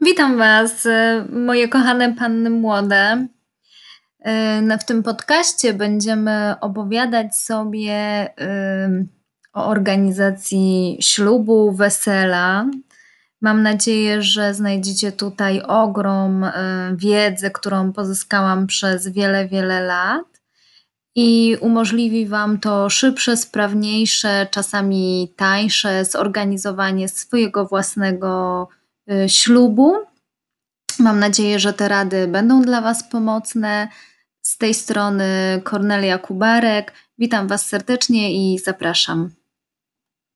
Witam Was, y, moje kochane panny młode. Y, w tym podcaście będziemy opowiadać sobie y, o organizacji ślubu, wesela. Mam nadzieję, że znajdziecie tutaj ogrom wiedzy, którą pozyskałam przez wiele, wiele lat i umożliwi Wam to szybsze, sprawniejsze, czasami tańsze zorganizowanie swojego własnego Y, ślubu. Mam nadzieję, że te rady będą dla Was pomocne. Z tej strony Kornelia Kubarek. Witam Was serdecznie i zapraszam.